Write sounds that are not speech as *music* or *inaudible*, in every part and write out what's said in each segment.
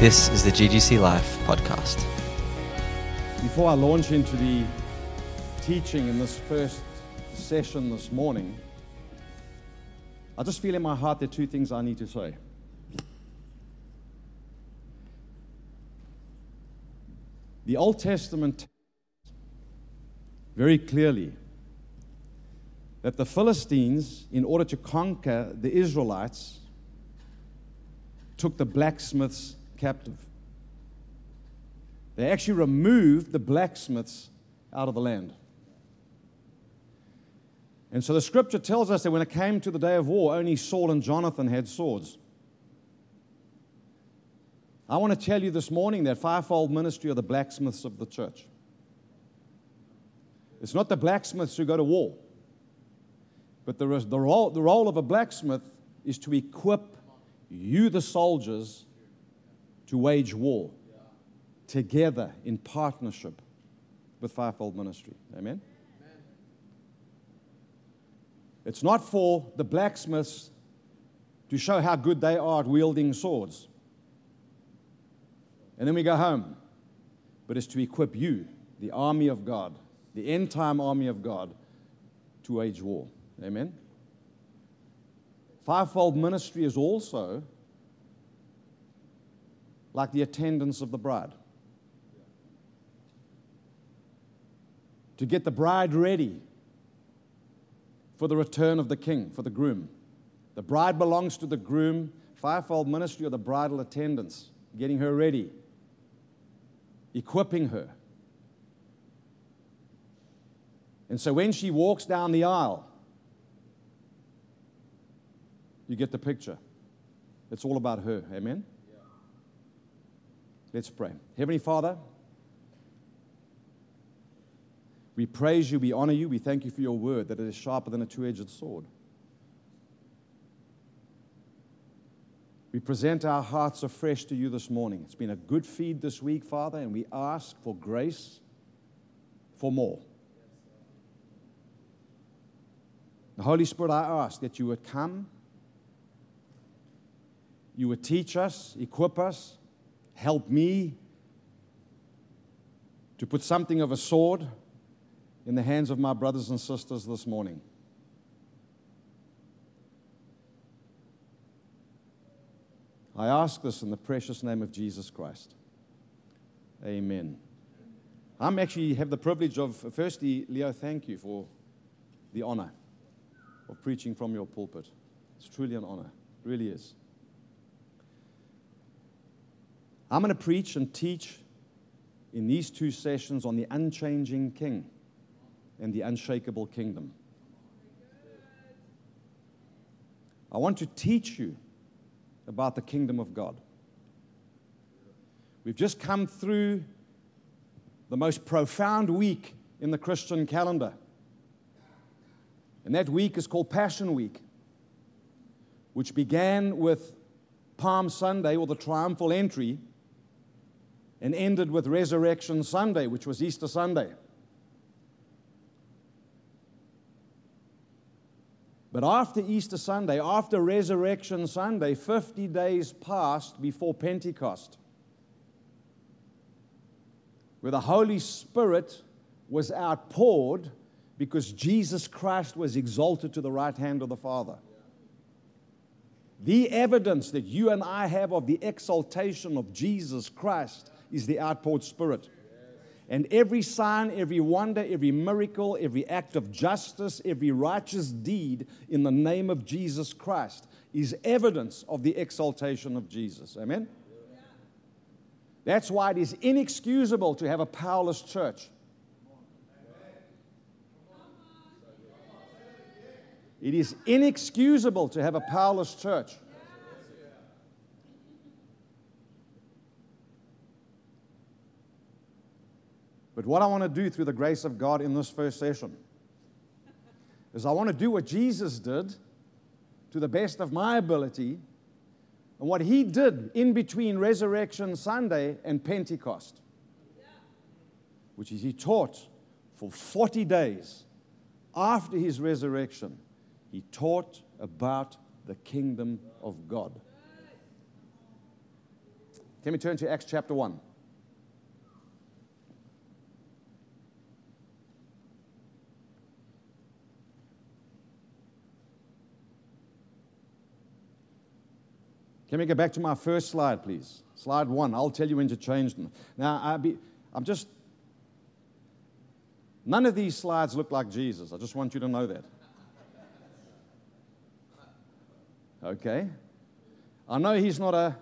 This is the GGC Life podcast. Before I launch into the teaching in this first session this morning, I just feel in my heart there are two things I need to say. The Old Testament very clearly that the Philistines, in order to conquer the Israelites, took the blacksmiths captive. They actually removed the blacksmiths out of the land. And so the scripture tells us that when it came to the day of war, only Saul and Jonathan had swords. I want to tell you this morning that fivefold ministry are the blacksmiths of the church. It's not the blacksmiths who go to war, but the, the, role, the role of a blacksmith is to equip you, the soldiers, to wage war together in partnership with fivefold ministry. Amen? It's not for the blacksmiths to show how good they are at wielding swords. And then we go home. But it's to equip you, the army of God, the end time army of God, to wage war. Amen? Fivefold ministry is also like the attendants of the bride. To get the bride ready for the return of the king, for the groom. The bride belongs to the groom, fivefold ministry of the bridal attendants, getting her ready, equipping her. And so when she walks down the aisle, you get the picture. It's all about her. Amen? Let's pray. Heavenly Father, we praise you, we honor you, we thank you for your word that it is sharper than a two edged sword. We present our hearts afresh to you this morning. It's been a good feed this week, Father, and we ask for grace for more. The Holy Spirit, I ask that you would come, you would teach us, equip us, help me to put something of a sword in the hands of my brothers and sisters this morning. I ask this in the precious name of Jesus Christ. Amen. I'm actually have the privilege of, firstly, Leo, thank you for the honor of preaching from your pulpit. It's truly an honor, it really is. I'm going to preach and teach in these two sessions on the unchanging king and the unshakable kingdom. I want to teach you about the kingdom of God. We've just come through the most profound week in the Christian calendar. And that week is called Passion Week, which began with Palm Sunday or the triumphal entry and ended with Resurrection Sunday, which was Easter Sunday. But after Easter Sunday, after Resurrection Sunday, 50 days passed before Pentecost, where the Holy Spirit was outpoured because Jesus Christ was exalted to the right hand of the Father. The evidence that you and I have of the exaltation of Jesus Christ is the outpoured Spirit. And every sign, every wonder, every miracle, every act of justice, every righteous deed in the name of Jesus Christ is evidence of the exaltation of Jesus. Amen? That's why it is inexcusable to have a powerless church. It is inexcusable to have a powerless church. But what I want to do through the grace of God in this first session is I want to do what Jesus did to the best of my ability and what he did in between Resurrection Sunday and Pentecost, which is he taught for 40 days after his resurrection. He taught about the kingdom of God. Can we turn to Acts chapter 1? Can we go back to my first slide, please? Slide one. I'll tell you when to change them. Now, I be, I'm just. None of these slides look like Jesus. I just want you to know that. Okay? I know he's not a,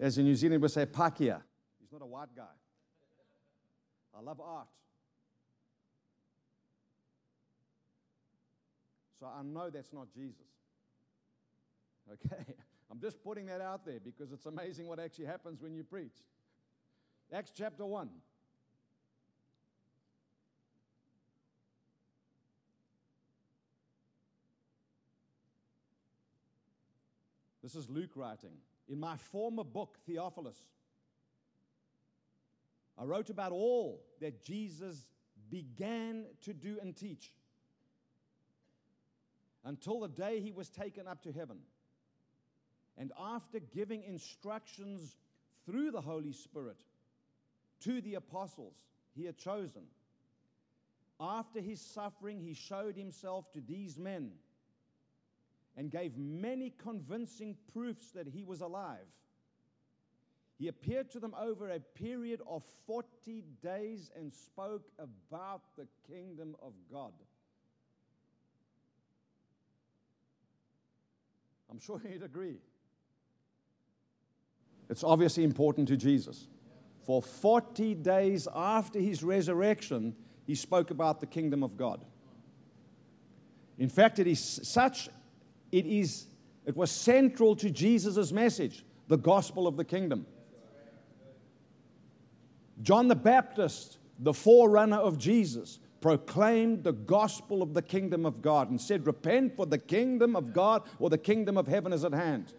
as in New Zealand we say, Pakeha. He's not a white guy. I love art. So I know that's not Jesus. Okay? *laughs* I'm just putting that out there because it's amazing what actually happens when you preach. Acts chapter 1. This is Luke writing. In my former book, Theophilus, I wrote about all that Jesus began to do and teach until the day he was taken up to heaven. And after giving instructions through the Holy Spirit to the apostles he had chosen, after his suffering, he showed himself to these men and gave many convincing proofs that he was alive. He appeared to them over a period of 40 days and spoke about the kingdom of God. I'm sure *laughs* you'd agree. It's obviously important to Jesus. For 40 days after his resurrection, he spoke about the kingdom of God. In fact, it is such, it is, it was central to Jesus' message, the gospel of the kingdom. John the Baptist, the forerunner of Jesus, proclaimed the gospel of the kingdom of God and said, Repent, for the kingdom of God or the kingdom of heaven is at hand.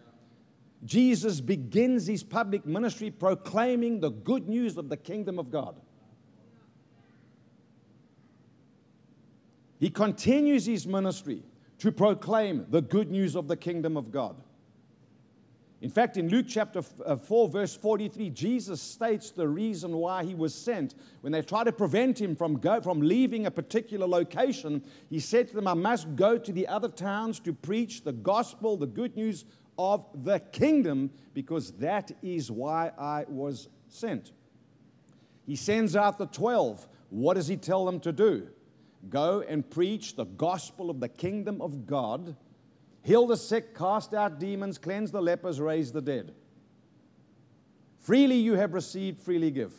Jesus begins his public ministry proclaiming the good news of the kingdom of God. He continues his ministry to proclaim the good news of the kingdom of God. In fact, in Luke chapter uh, 4, verse 43, Jesus states the reason why he was sent. When they tried to prevent him from, go, from leaving a particular location, he said to them, I must go to the other towns to preach the gospel, the good news of the kingdom, because that is why I was sent. He sends out the 12. What does he tell them to do? Go and preach the gospel of the kingdom of God, heal the sick, cast out demons, cleanse the lepers, raise the dead. Freely you have received, freely give.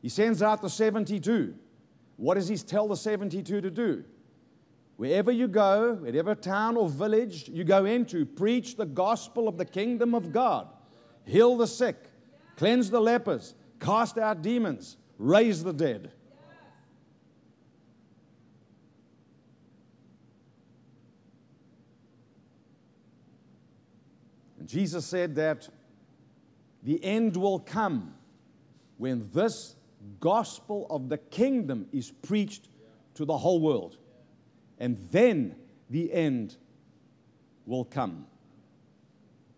He sends out the 72. What does he tell the 72 to do? Wherever you go, whatever town or village you go into, preach the gospel of the kingdom of God. Heal the sick, cleanse the lepers, cast out demons, raise the dead. Jesus said that the end will come when this gospel of the kingdom is preached to the whole world and then the end will come.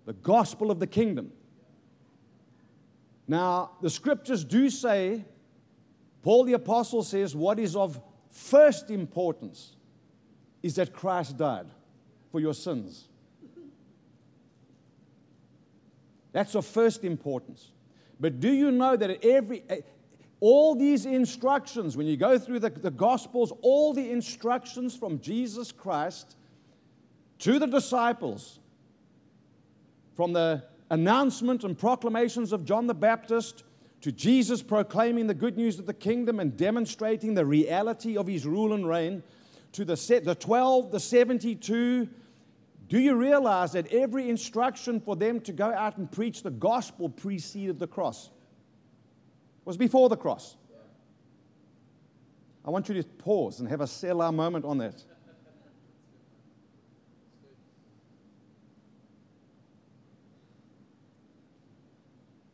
The gospel of the kingdom. Now, the scriptures do say, Paul the Apostle says, what is of first importance is that Christ died for your sins. That's of first importance. But do you know that every eh, all these instructions, when you go through the, the Gospels, all the instructions from Jesus Christ to the disciples, from the announcement and proclamations of John the Baptist to Jesus proclaiming the good news of the kingdom and demonstrating the reality of his rule and reign, to the, the 12, the 72, do you realize that every instruction for them to go out and preach the gospel preceded the cross? It was before the cross. I want you to pause and have a Selah moment on that.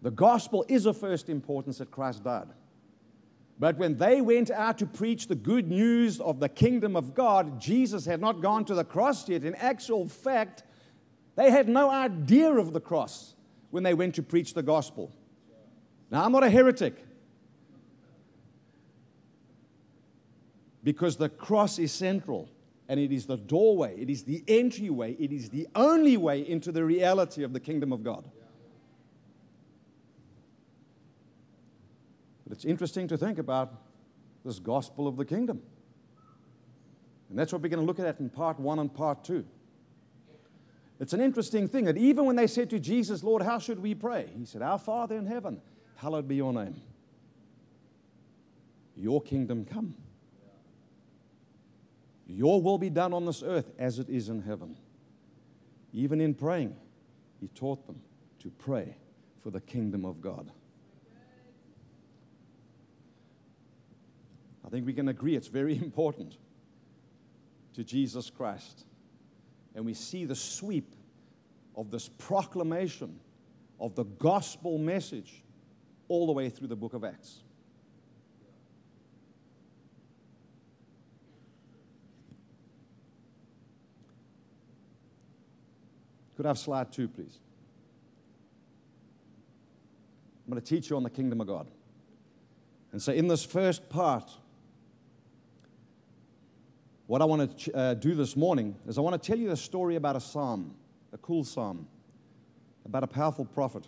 The gospel is of first importance that Christ died. But when they went out to preach the good news of the kingdom of God, Jesus had not gone to the cross yet. In actual fact, they had no idea of the cross. when they went to preach the gospel. Now, I'm not a heretic. Because the cross is central and it is the doorway, it is the entryway, it is the only way into the reality of the kingdom of God. But it's interesting to think about this gospel of the kingdom. And that's what we're going to look at in part one and part two. It's an interesting thing that even when they said to Jesus, Lord, how should we pray? He said, Our Father in heaven, hallowed be your name. Your kingdom come. Your will be done on this earth as it is in heaven. Even in praying, he taught them to pray for the kingdom of God. I think we can agree it's very *laughs* important to Jesus Christ. And we see the sweep of this proclamation of the gospel message all the way through the book of Acts. Could I have slide two, please? I'm going to teach you on the kingdom of God. And so, in this first part, what I want to uh, do this morning is I want to tell you a story about a psalm, a cool psalm, about a powerful prophet,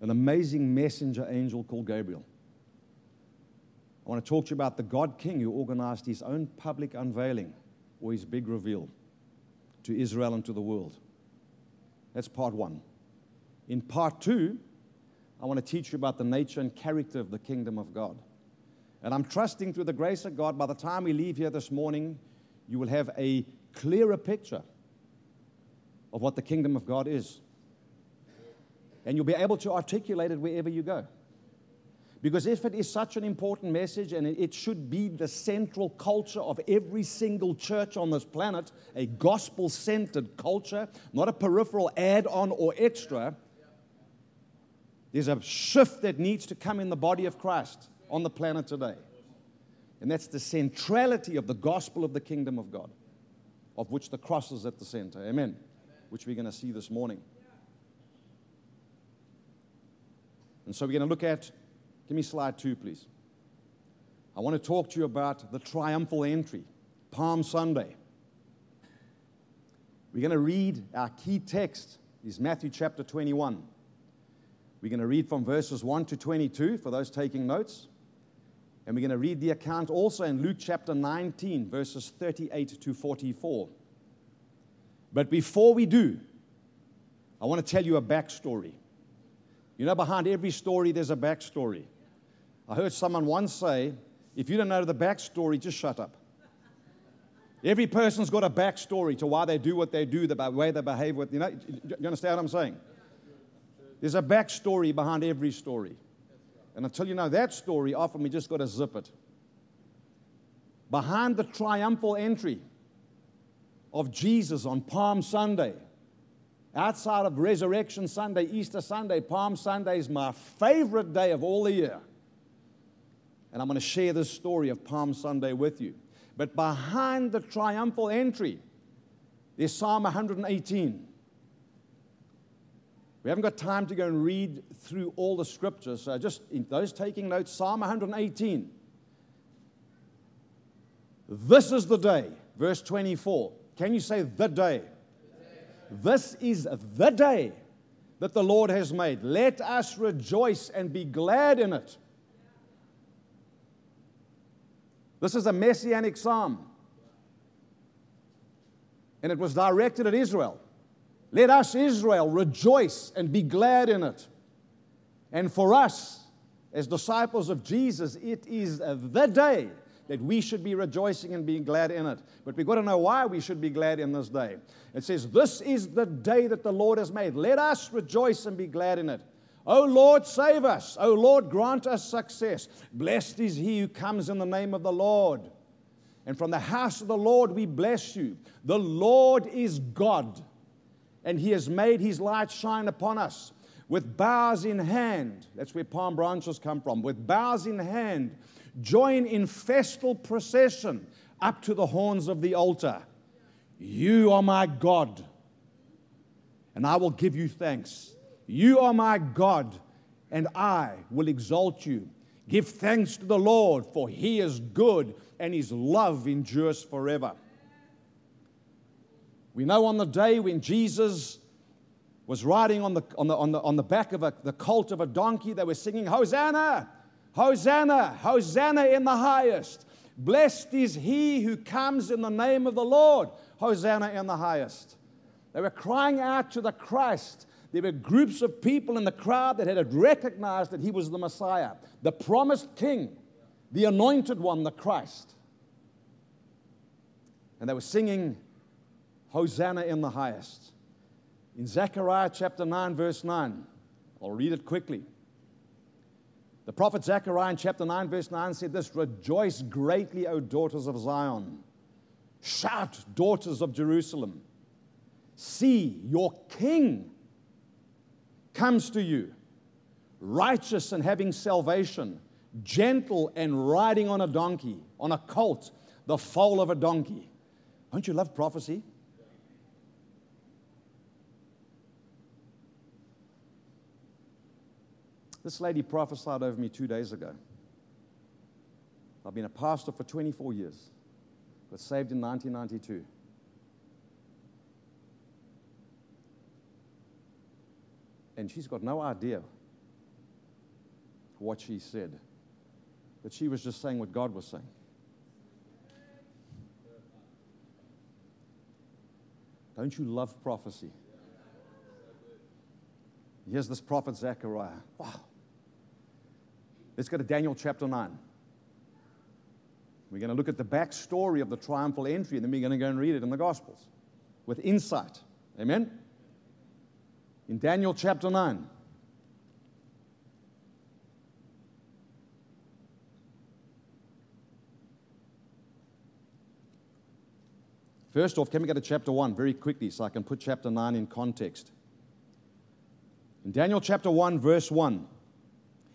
an amazing messenger angel called Gabriel. I want to talk to you about the God King who organized his own public unveiling or his big reveal to Israel and to the world. That's part one. In part two, I want to teach you about the nature and character of the kingdom of God. And I'm trusting through the grace of God, by the time we leave here this morning, you will have a clearer picture of what the kingdom of God is. And you'll be able to articulate it wherever you go. Because if it is such an important message and it should be the central culture of every single church on this planet, a gospel centered culture, not a peripheral add on or extra, there's a shift that needs to come in the body of Christ on the planet today. And that's the centrality of the gospel of the kingdom of God, of which the cross is at the center. Amen. Amen. Which we're going to see this morning. And so we're going to look at Give me slide two, please. I want to talk to you about the triumphal entry, Palm Sunday. We're going to read our key text is Matthew chapter 21. We're going to read from verses 1 to 22 for those taking notes. And we're going to read the account also in Luke chapter 19, verses 38 to 44. But before we do, I want to tell you a backstory. You know, behind every story, there's a backstory. I heard someone once say, if you don't know the backstory, just shut up. Every person's got a backstory to why they do what they do, the way they behave. With, you know, you understand what I'm saying? There's a backstory behind every story. And until you know that story, often we just got to zip it. Behind the triumphal entry of Jesus on Palm Sunday, outside of Resurrection Sunday, Easter Sunday, Palm Sunday is my favorite day of all the year. And I'm going to share this story of Palm Sunday with you. But behind the triumphal entry, there's Psalm 118. We haven't got time to go and read through all the scriptures, so just in those taking notes, Psalm 118. This is the day, verse 24. Can you say the day? This is the day that the Lord has made. Let us rejoice and be glad in it. This is a messianic psalm. And it was directed at Israel. Let us, Israel, rejoice and be glad in it. And for us, as disciples of Jesus, it is the day that we should be rejoicing and being glad in it. But we've got to know why we should be glad in this day. It says, This is the day that the Lord has made. Let us rejoice and be glad in it. O Lord, save us. O Lord, grant us success. Blessed is he who comes in the name of the Lord. And from the house of the Lord we bless you. The Lord is God, and he has made his light shine upon us. With boughs in hand, that's where palm branches come from, with boughs in hand, join in festal procession up to the horns of the altar. You are my God and I will give you thanks. You are my God, and I will exalt you. Give thanks to the Lord, for he is good, and his love endures forever. We know on the day when Jesus was riding on the, on the, on the, on the back of a, the colt of a donkey, they were singing, Hosanna, Hosanna, Hosanna in the highest. Blessed is he who comes in the name of the Lord. Hosanna in the highest. They were crying out to the Christ. There were groups of people in the crowd that had recognized that he was the Messiah, the promised king, the anointed one, the Christ. And they were singing, Hosanna in the highest. In Zechariah chapter 9, verse 9, I'll read it quickly. The prophet Zechariah in chapter 9, verse 9 said this Rejoice greatly, O daughters of Zion. Shout, daughters of Jerusalem. See, your king comes to you, righteous and having salvation, gentle and riding on a donkey, on a colt, the foal of a donkey. Don't you love prophecy? This lady prophesied over me two days ago. I've been a pastor for 24 years, got saved in 1992. And she's got no idea what she said, but she was just saying what God was saying. Don't you love prophecy? Here's this prophet Zechariah. Wow. Let's go to Daniel chapter 9. We're going to look at the backstory of the triumphal entry, and then we're going to go and read it in the Gospels with insight. Amen? In Daniel chapter 9. First off, can we go to chapter 1 very quickly so I can put chapter 9 in context? In Daniel chapter 1, verse 1.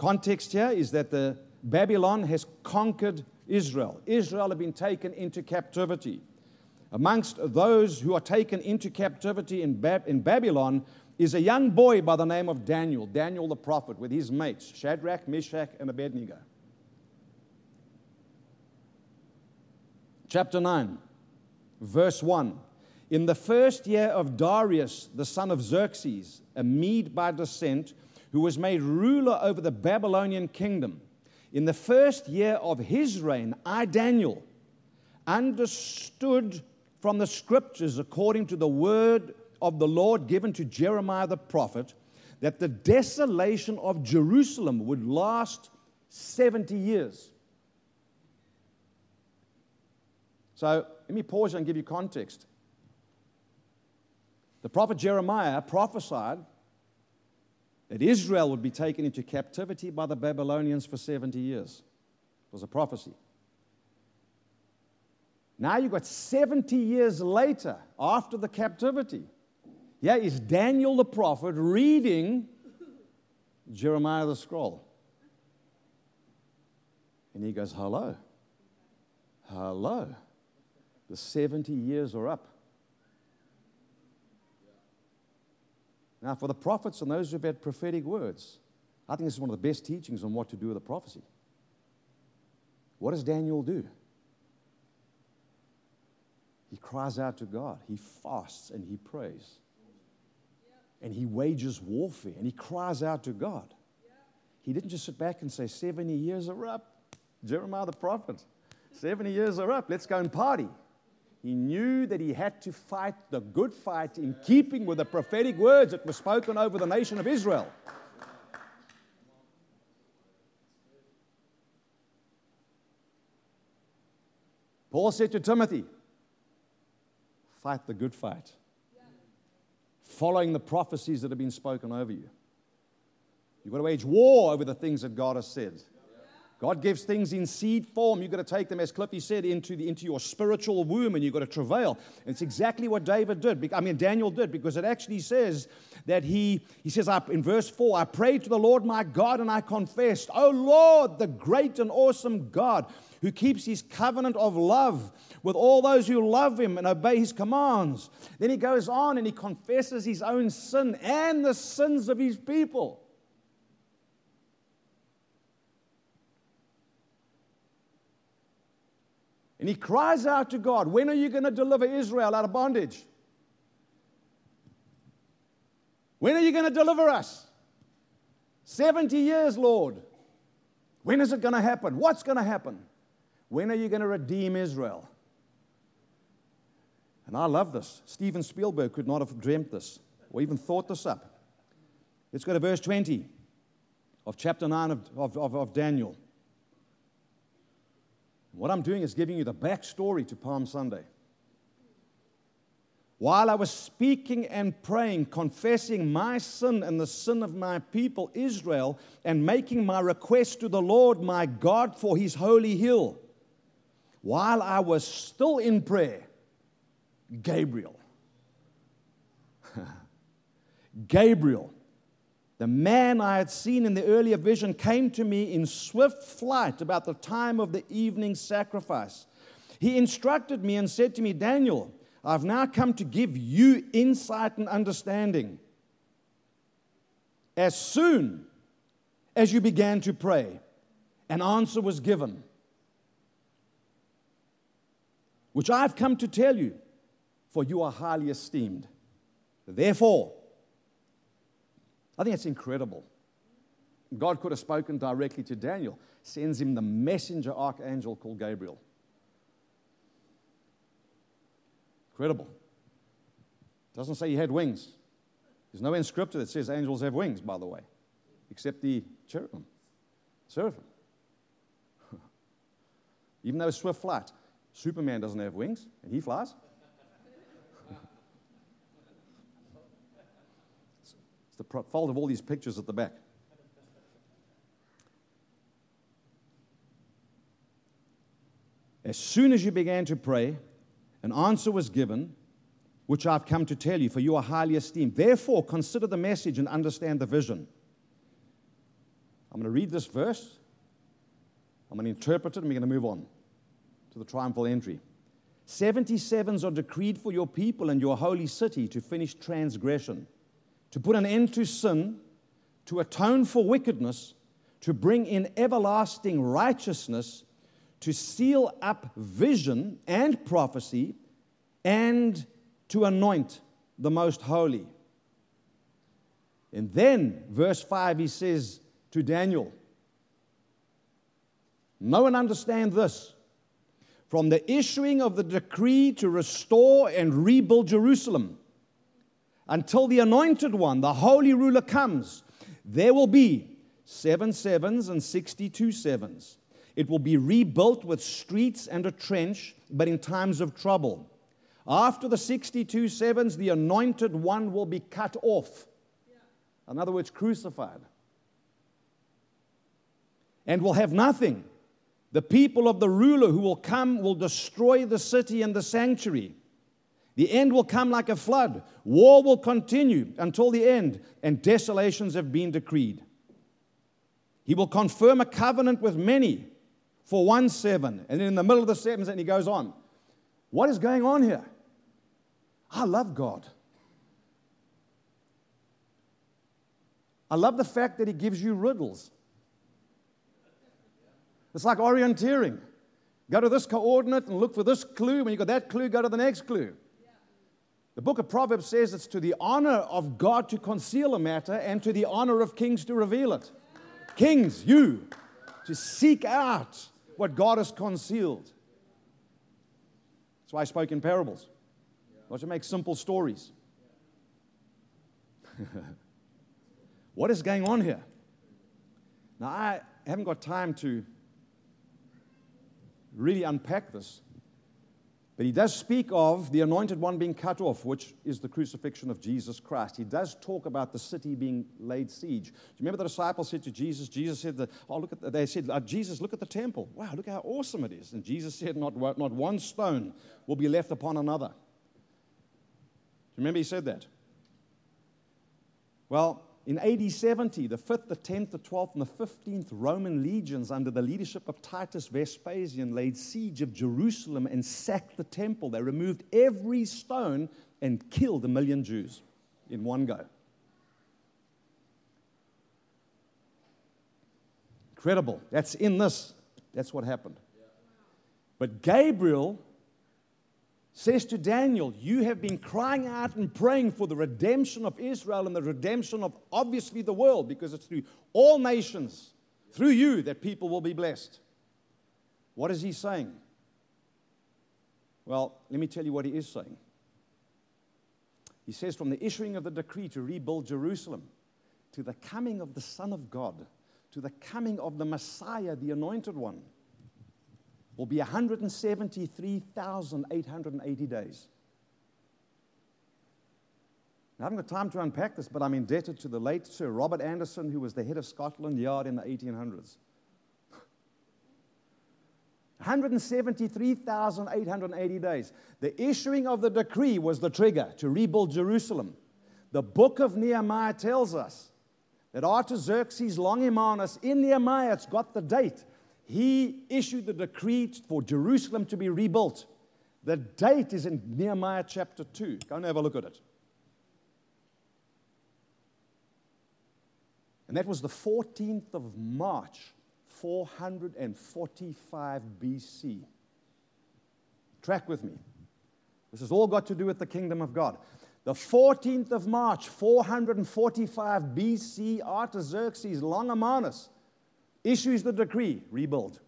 Context here is that the Babylon has conquered Israel. Israel have been taken into captivity. Amongst those who are taken into captivity in, Bab- in Babylon is a young boy by the name of Daniel, Daniel the prophet, with his mates, Shadrach, Meshach, and Abednego. Chapter 9, verse 1. In the first year of Darius, the son of Xerxes, a Mede by descent, who was made ruler over the Babylonian kingdom. In the first year of his reign, I, Daniel, understood from the scriptures, according to the word of the Lord given to Jeremiah the prophet, that the desolation of Jerusalem would last 70 years. So let me pause and give you context. The prophet Jeremiah prophesied that Israel would be taken into captivity by the Babylonians for 70 years. It was a prophecy. Now you've got 70 years later, after the captivity. Here is Daniel the prophet reading Jeremiah the scroll. And he goes, Hello. Hello. The 70 years are up. Now, for the prophets and those who've had prophetic words, I think this is one of the best teachings on what to do with a prophecy. What does Daniel do? He cries out to God, he fasts and he prays. And he wages warfare and he cries out to God. He didn't just sit back and say, 70 years are up. Jeremiah the prophet, 70 years are up. Let's go and party. He knew that he had to fight the good fight in keeping with the prophetic words that were spoken over the nation of Israel. Paul said to Timothy, Fight the good fight. following the prophecies that have been spoken over you. You've got to wage war over the things that God has said. God gives things in seed form. You've got to take them, as Cliffy said, into, the, into your spiritual womb and you've got to travail. And it's exactly what David did. I mean, Daniel did, because it actually says that he, he says in verse 4 I prayed to the Lord my God and I confessed, Oh Lord, the great and awesome God who keeps his covenant of love with all those who love him and obey his commands. Then he goes on and he confesses his own sin and the sins of his people. And he cries out to God, When are you going to deliver Israel out of bondage? When are you going to deliver us? 70 years, Lord. When is it going to happen? What's going to happen? When are you going to redeem Israel? And I love this. Steven Spielberg could not have dreamt this or even thought this up. Let's go to verse 20 of chapter 9 of, of, of, of Daniel. What I'm doing is giving you the backstory to Palm Sunday. While I was speaking and praying, confessing my sin and the sin of my people Israel, and making my request to the Lord my God for his holy hill, while I was still in prayer, Gabriel, *laughs* Gabriel, the man I had seen in the earlier vision came to me in swift flight about the time of the evening sacrifice. He instructed me and said to me, Daniel, I've now come to give you insight and understanding. As soon as you began to pray, an answer was given, which I've come to tell you, for you are highly esteemed. Therefore, I think it's incredible. God could have spoken directly to Daniel, sends him the messenger archangel called Gabriel. Incredible. Doesn't say he had wings. There's no in scripture that says angels have wings, by the way, except the cherubim, seraphim. *laughs* Even though it's swift flight, Superman doesn't have wings, and he flies. The fault of all these pictures at the back. As soon as you began to pray, an answer was given, which I've come to tell you, for you are highly esteemed. Therefore, consider the message and understand the vision. I'm going to read this verse, I'm going to interpret it, and we're going to move on to the triumphal entry. 77s are decreed for your people and your holy city to finish transgression to put an end to sin, to atone for wickedness, to bring in everlasting righteousness, to seal up vision and prophecy, and to anoint the most holy. And then, verse 5, he says to Daniel, Know and understand this. From the issuing of the decree to restore and rebuild Jerusalem, until the anointed one, the holy ruler, comes, there will be seven sevens and 62 sevens. It will be rebuilt with streets and a trench, but in times of trouble. After the 62 sevens, the anointed one will be cut off. In other words, crucified. And will have nothing. The people of the ruler who will come will destroy the city and the sanctuary. The end will come like a flood. War will continue until the end, and desolations have been decreed. He will confirm a covenant with many for one seven. And in the middle of the sevens, and he goes on. What is going on here? I love God. I love the fact that he gives you riddles. It's like orienteering. Go to this coordinate and look for this clue. When you got that clue, go to the next clue. The book of Proverbs says it's to the honor of God to conceal a matter and to the honor of kings to reveal it. Kings, you, to seek out what God has concealed. That's why I spoke in parables, not to make simple stories. *laughs* what is going on here? Now, I haven't got time to really unpack this, But he does speak of the anointed one being cut off, which is the crucifixion of Jesus Christ. He does talk about the city being laid siege. Do you remember the disciples said to Jesus, Jesus said, oh, look at, the, they said, uh, Jesus, look at the temple. Wow, look how awesome it is. And Jesus said, not, not one stone will be left upon another. Do you remember he said that? Well, in AD 70, the 5th, the 10th, the 12th, and the 15th Roman legions, under the leadership of Titus Vespasian, laid siege of Jerusalem and sacked the temple. They removed every stone and killed a million Jews in one go. Incredible. That's in this. That's what happened. But Gabriel says to Daniel, You have been crying out and praying for the redemption of Israel and the redemption of obviously the world, because it's through all nations, through you, that people will be blessed. What is he saying? Well, let me tell you what he is saying. He says, From the issuing of the decree to rebuild Jerusalem, to the coming of the Son of God, to the coming of the Messiah, the anointed one will be 173,880 days. I haven't got time to unpack this, but I'm indebted to the late Sir Robert Anderson, who was the head of Scotland Yard in the 1800s. 173,880 days. The issuing of the decree was the trigger to rebuild Jerusalem. The book of Nehemiah tells us that Artaxerxes Longimanus in Nehemiah, it's got the date, he issued the decree for Jerusalem to be rebuilt. The date is in Nehemiah chapter 2. Go and have a look at it. And that was the 14th of March, 445 BC. Track with me. This has all got to do with the kingdom of God. The 14th of March, 445 BC, Artaxerxes Longimanus issues the decree rebuild.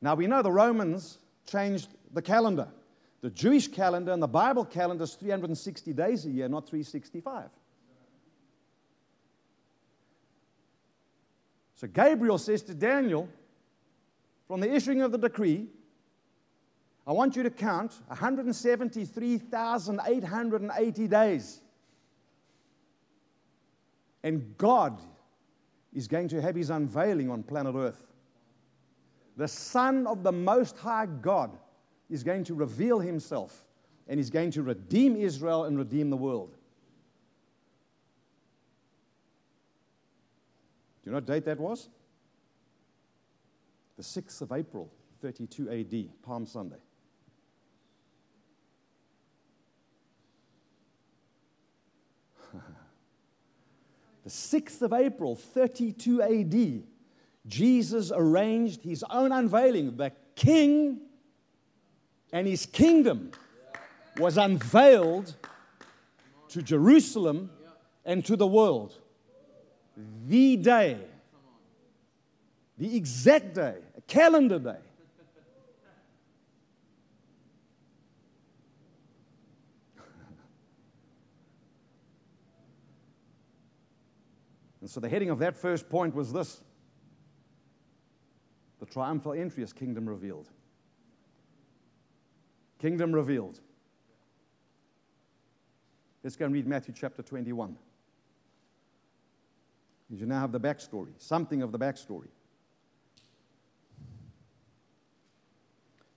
Now we know the Romans changed the calendar. The Jewish calendar and the Bible calendar is 360 days a year, not 365. So Gabriel says to Daniel, from the issuing of the decree, I want you to count 173,880 days. And God is going to have his unveiling on planet Earth. The Son of the Most High God is going to reveal himself and he's going to redeem Israel and redeem the world. Do you know what date that was? The 6th of April, 32 AD, Palm Sunday. The 6th of April, 32 AD, Jesus arranged his own unveiling. The king and his kingdom was unveiled to Jerusalem and to the world. The day, the exact day, a calendar day. And so the heading of that first point was this the triumphal entry is kingdom revealed. Kingdom revealed. Let's go and read Matthew chapter 21. You now have the backstory, something of the backstory.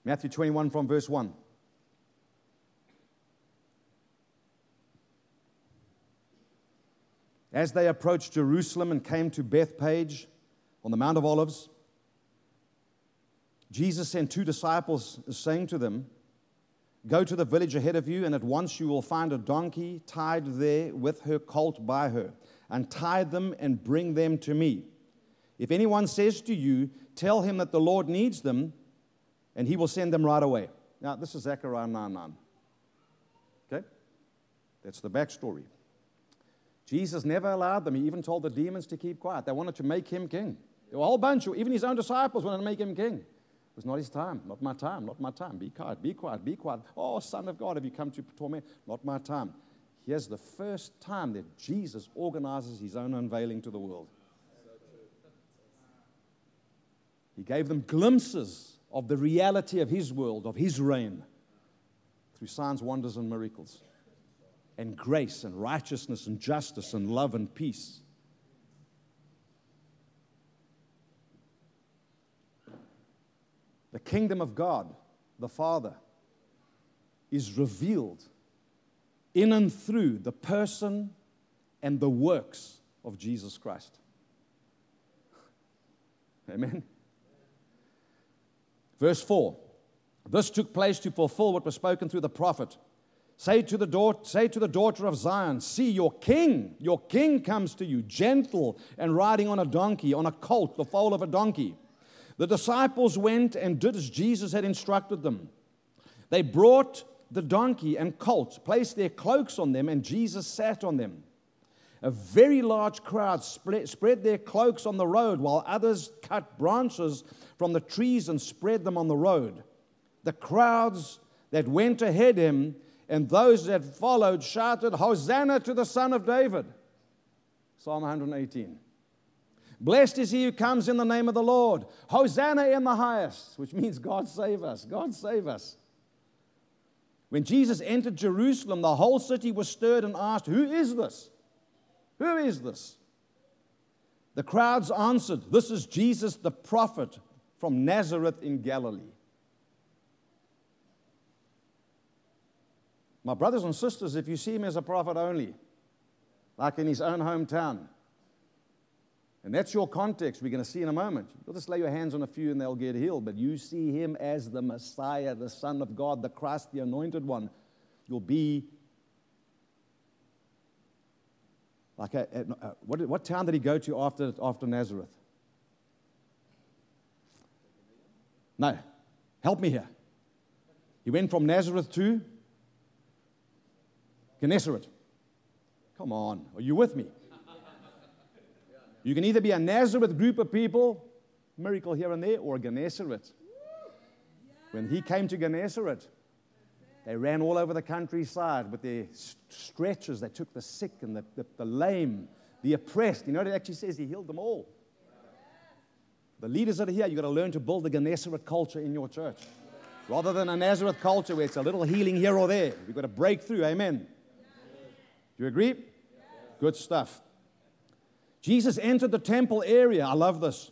Matthew 21 from verse 1. As they approached Jerusalem and came to Bethphage on the Mount of Olives, Jesus sent two disciples, saying to them, Go to the village ahead of you, and at once you will find a donkey tied there with her colt by her. Untie them and bring them to me. If anyone says to you, Tell him that the Lord needs them, and he will send them right away. Now, this is Zechariah 9 9. Okay? That's the backstory. Jesus never allowed them. He even told the demons to keep quiet. They wanted to make him king. A whole bunch, even his own disciples wanted to make him king. It was not his time, not my time, not my time. Be quiet, be quiet, be quiet. Oh, Son of God, have you come to torment? Not my time. Here's the first time that Jesus organizes his own unveiling to the world. He gave them glimpses of the reality of His world, of His reign, through signs, wonders, and miracles, and grace, and righteousness, and justice, and love, and peace. The kingdom of God, the Father, is revealed in and through the person and the works of Jesus Christ. *laughs* Amen. Verse 4 This took place to fulfill what was spoken through the prophet. Say to, the daughter, say to the daughter of Zion, See, your king, your king comes to you, gentle and riding on a donkey, on a colt, the foal of a donkey. The disciples went and did as Jesus had instructed them. They brought the donkey and colt, placed their cloaks on them, and Jesus sat on them. A very large crowd spread their cloaks on the road, while others cut branches from the trees and spread them on the road. The crowds that went ahead him and those that followed shouted, Hosanna to the Son of David. Psalm 118. Blessed is he who comes in the name of the Lord. Hosanna in the highest, which means God save us. God save us. When Jesus entered Jerusalem, the whole city was stirred and asked, Who is this? Who is this? The crowds answered, This is Jesus the prophet from Nazareth in Galilee. My brothers and sisters, if you see him as a prophet only, like in his own hometown, and that's your context, we're going to see in a moment. You'll just lay your hands on a few and they'll get healed. But you see him as the Messiah, the Son of God, the Christ, the Anointed One. You'll be Like, a, a, a, what, what town did he go to after, after Nazareth? No. Help me here. He went from Nazareth to Gennesaret. Come on, are you with me? You can either be a Nazareth group of people, miracle here and there, or Gennesaret. When he came to Gennesaret, they ran all over the countryside with their stretchers. They took the sick and the, the, the lame, the oppressed. You know what it actually says? He healed them all. The leaders that are here, you've got to learn to build the Gennesaret culture in your church. Rather than a Nazareth culture where it's a little healing here or there. We've got to break through. Amen. Do you agree? Good stuff. Jesus entered the temple area. I love this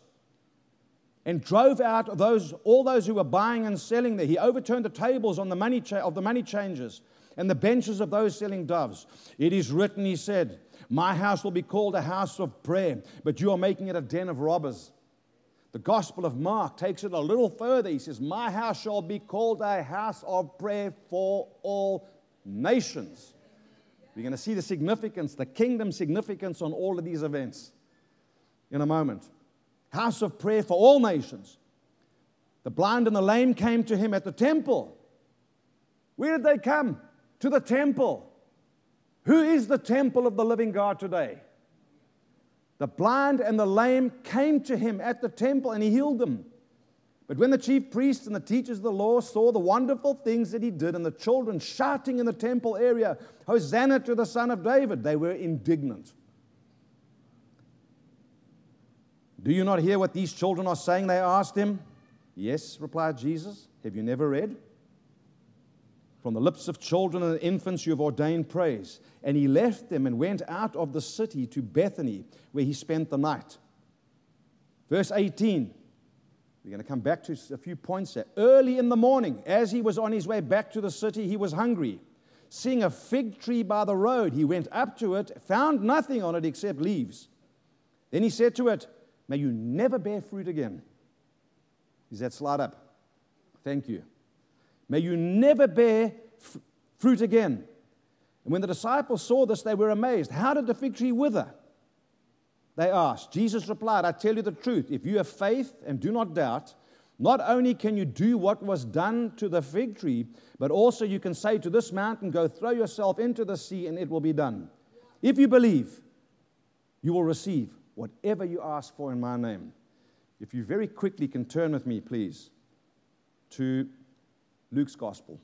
and drove out those, all those who were buying and selling there. He overturned the tables on the money cha- of the money changers and the benches of those selling doves. It is written, he said, My house will be called a house of prayer, but you are making it a den of robbers. The Gospel of Mark takes it a little further. He says, My house shall be called a house of prayer for all nations. We're going to see the significance, the kingdom significance on all of these events in a moment house of prayer for all nations. The blind and the lame came to him at the temple. Where did they come? To the temple. Who is the temple of the living God today? The blind and the lame came to him at the temple and he healed them. But when the chief priests and the teachers of the law saw the wonderful things that he did and the children shouting in the temple area, Hosanna to the Son of David, they were indignant. Do you not hear what these children are saying? They asked him. Yes, replied Jesus. Have you never read? From the lips of children and infants you have ordained praise. And he left them and went out of the city to Bethany, where he spent the night. Verse 18. We're going to come back to a few points there. Early in the morning, as he was on his way back to the city, he was hungry. Seeing a fig tree by the road, he went up to it, found nothing on it except leaves. Then he said to it, May you never bear fruit again. Is that slide up? Thank you. May you never bear f- fruit again. And when the disciples saw this, they were amazed. How did the fig tree wither? They asked. Jesus replied, I tell you the truth. If you have faith and do not doubt, not only can you do what was done to the fig tree, but also you can say to this mountain, Go throw yourself into the sea, and it will be done. If you believe, you will receive whatever you ask for in my name. If you very quickly can turn with me, please, to Luke's Gospel.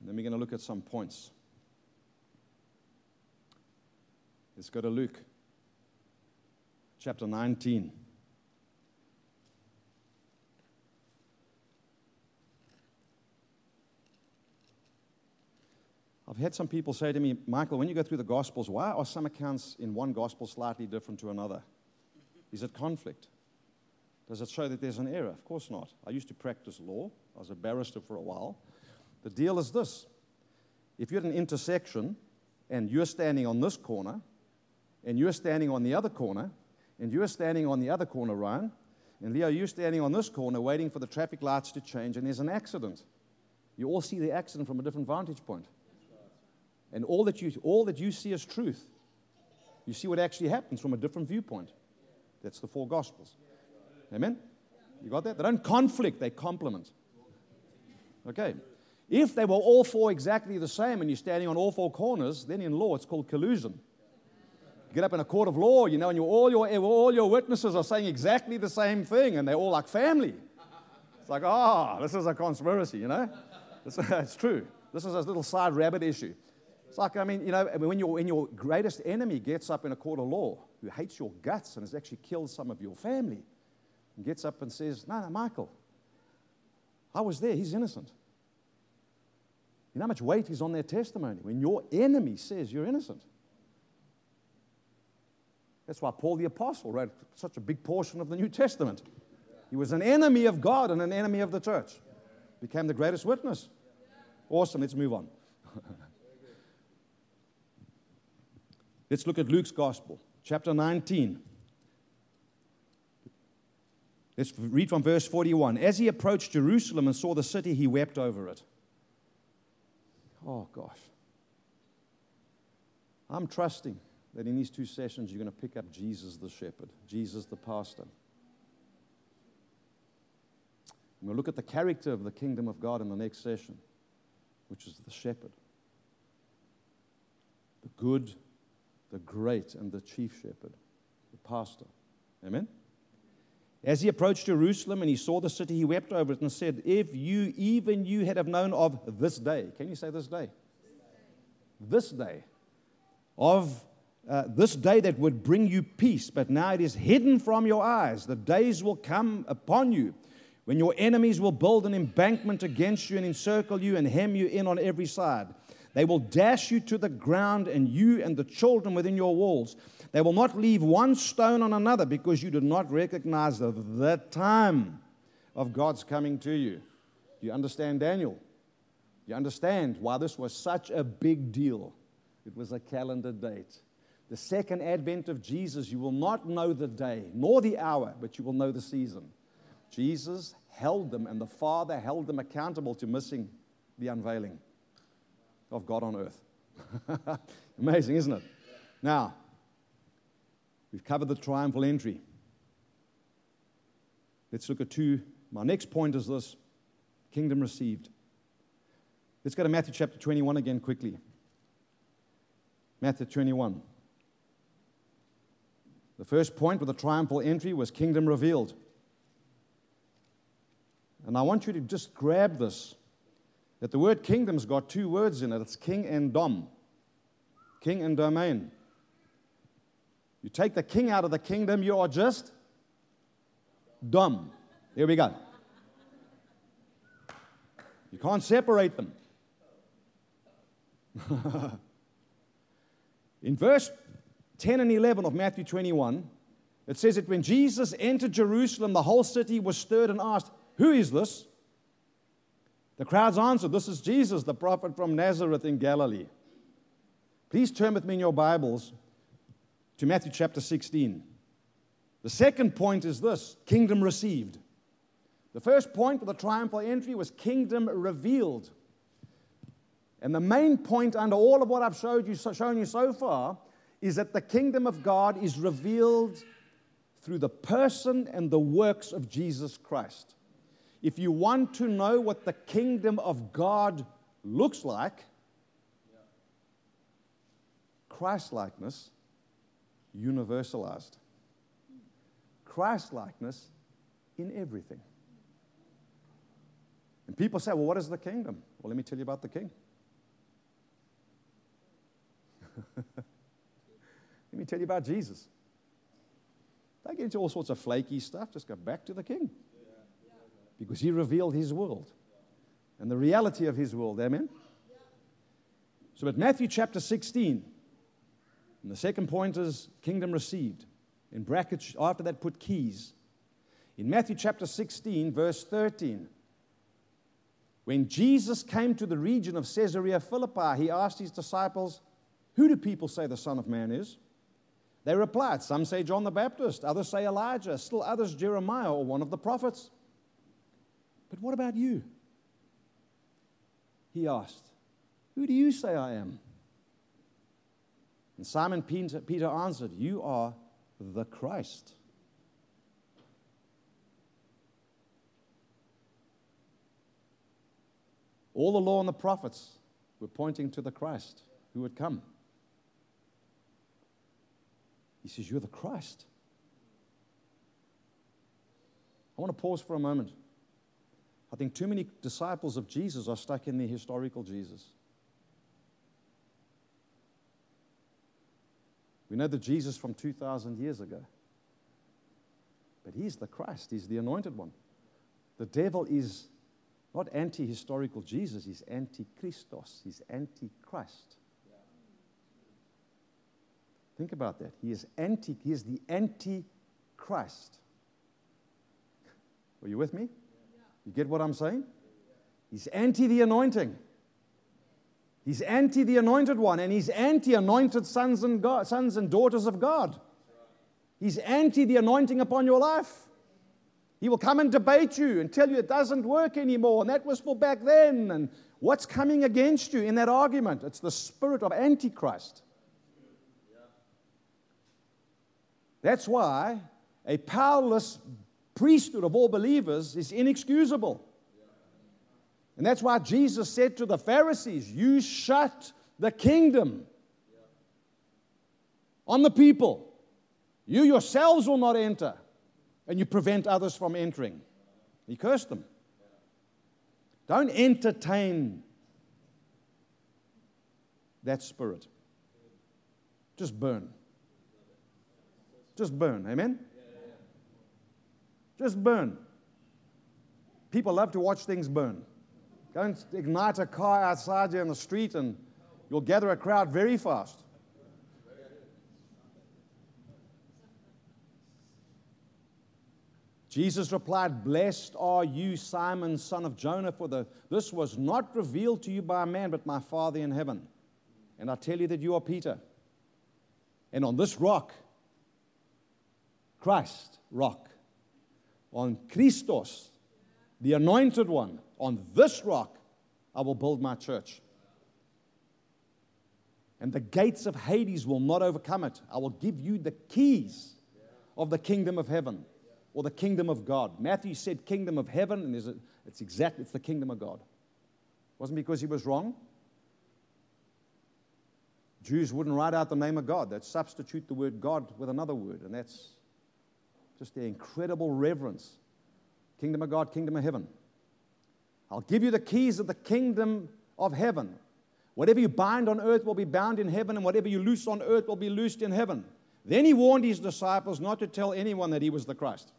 And then we're going to look at some points. Let's go to Luke chapter 19. I've had some people say to me, Michael, when you go through the Gospels, why are some accounts in one Gospel slightly different to another? Is it conflict? Does it show that there's an error? Of course not. I used to practice law, I was a barrister for a while. The deal is this if you're at an intersection and you're standing on this corner and you're standing on the other corner, and you're standing on the other corner, Ryan, and Leo, you're standing on this corner waiting for the traffic lights to change, and there's an accident. You all see the accident from a different vantage point. And all that you, all that you see is truth. You see what actually happens from a different viewpoint. That's the four Gospels. Amen? You got that? They don't conflict, they complement. Okay. If they were all four exactly the same and you're standing on all four corners, then in law it's called collusion. Get up in a court of law, you know, and you, all, your, all your witnesses are saying exactly the same thing and they're all like family. It's like, ah, oh, this is a conspiracy, you know? It's, *laughs* it's true. This is a little side rabbit issue. It's like, I mean, you know, when, your when your greatest enemy gets up in a court of law, who hates your guts and has actually killed some of your family, and gets up and says, No, no, Michael, I was there, he's innocent. You know how much weight is on their testimony when your enemy says you're innocent? That's why Paul the Apostle wrote such a big portion of the New Testament. He was an enemy of God and an enemy of the church. Became the greatest witness. Awesome, let's move on. *laughs* let's look at Luke's Gospel, chapter 19. Let's read from verse 41. As he approached Jerusalem and saw the city, he wept over it. Oh, gosh. I'm trusting that in these two sessions you're going to pick up Jesus the shepherd, Jesus the pastor. we'll look at the character of the kingdom of God in the next session, which is the shepherd. The good, the great, and the chief shepherd, the pastor. Amen? As he approached Jerusalem and he saw the city, he wept over it and said, If you, even you, had have known of this day, can you say this day? This day, of uh, this day that would bring you peace, but now it is hidden from your eyes. The days will come upon you when your enemies will build an embankment against you and encircle you and hem you in on every side. They will dash you to the ground, and you and the children within your walls. They will not leave one stone on another because you did not recognize the, the time of God's coming to you. You understand Daniel? You understand why this was such a big deal? It was a calendar date. The second advent of Jesus, you will not know the day nor the hour, but you will know the season. Jesus held them, and the Father held them accountable to missing the unveiling of God on earth. *laughs* Amazing, isn't it? Now, We've covered the triumphal entry. Let's look at two. My next point is this kingdom received. Let's go to Matthew chapter 21 again quickly. Matthew 21. The first point with the triumphal entry was kingdom revealed. And I want you to just grab this that the word kingdom's got two words in it it's king and dom, king and domain. You take the king out of the kingdom, you are just dom. Here we go. You can't separate them. *laughs* In verse 10 and 11 of Matthew 21, it says that when Jesus entered Jerusalem, the whole city was stirred and asked, Who is this? The crowds answered, This is Jesus, the prophet from Nazareth in Galilee. Please turn with me in your Bibles to Matthew chapter 16. The second point is this kingdom received. The first point of the triumphal entry was kingdom revealed. And the main point under all of what I've showed you, shown you so far is that the kingdom of God is revealed through the person and the works of Jesus Christ. If you want to know what the kingdom of God looks like, Christ likeness universalized. Christ likeness in everything. And people say, well, what is the kingdom? Well, let me tell you about the king. *laughs* let me tell you about Jesus. Don't get into all sorts of flaky stuff, just go back to the king. Because he revealed his world and the reality of his world. Amen? So, at Matthew chapter 16, and the second point is kingdom received. In brackets, after that, put keys. In Matthew chapter 16, verse 13, when Jesus came to the region of Caesarea Philippi, he asked his disciples, Who do people say the Son of Man is? They replied, Some say John the Baptist, others say Elijah, still others Jeremiah or one of the prophets. But what about you? He asked, Who do you say I am? And Simon Peter answered, You are the Christ. All the law and the prophets were pointing to the Christ who would come. He says, You're the Christ. I want to pause for a moment. I think too many disciples of Jesus are stuck in the historical Jesus. We know the Jesus from 2,000 years ago. But he's the Christ, he's the anointed one. The devil is not anti historical Jesus, he's anti Christos, he's anti Christ. Think about that. He is anti, he is the anti Christ. Are you with me? You get what I'm saying? He's anti the anointing. He's anti the anointed one, and he's anti anointed sons and, God, sons and daughters of God. He's anti the anointing upon your life. He will come and debate you and tell you it doesn't work anymore, and that was for back then. And what's coming against you in that argument? It's the spirit of Antichrist. That's why a powerless priesthood of all believers is inexcusable. And that's why Jesus said to the Pharisees, You shut the kingdom on the people. You yourselves will not enter, and you prevent others from entering. He cursed them. Don't entertain that spirit. Just burn. Just burn. Amen? Just burn. People love to watch things burn. And ignite a car outside you in the street, and you'll gather a crowd very fast. Jesus replied, Blessed are you, Simon, son of Jonah, for the, this was not revealed to you by a man, but my Father in heaven. And I tell you that you are Peter. And on this rock, Christ, rock, on Christos, the anointed one, on this rock I will build my church. And the gates of Hades will not overcome it. I will give you the keys of the kingdom of heaven or the kingdom of God. Matthew said kingdom of heaven, and a, it's exact, it's the kingdom of God. It wasn't because he was wrong. Jews wouldn't write out the name of God. They'd substitute the word God with another word, and that's just the incredible reverence. Kingdom of God, kingdom of heaven. I'll give you the keys of the kingdom of heaven. Whatever you bind on earth will be bound in heaven, and whatever you loose on earth will be loosed in heaven. Then he warned his disciples not to tell anyone that he was the Christ.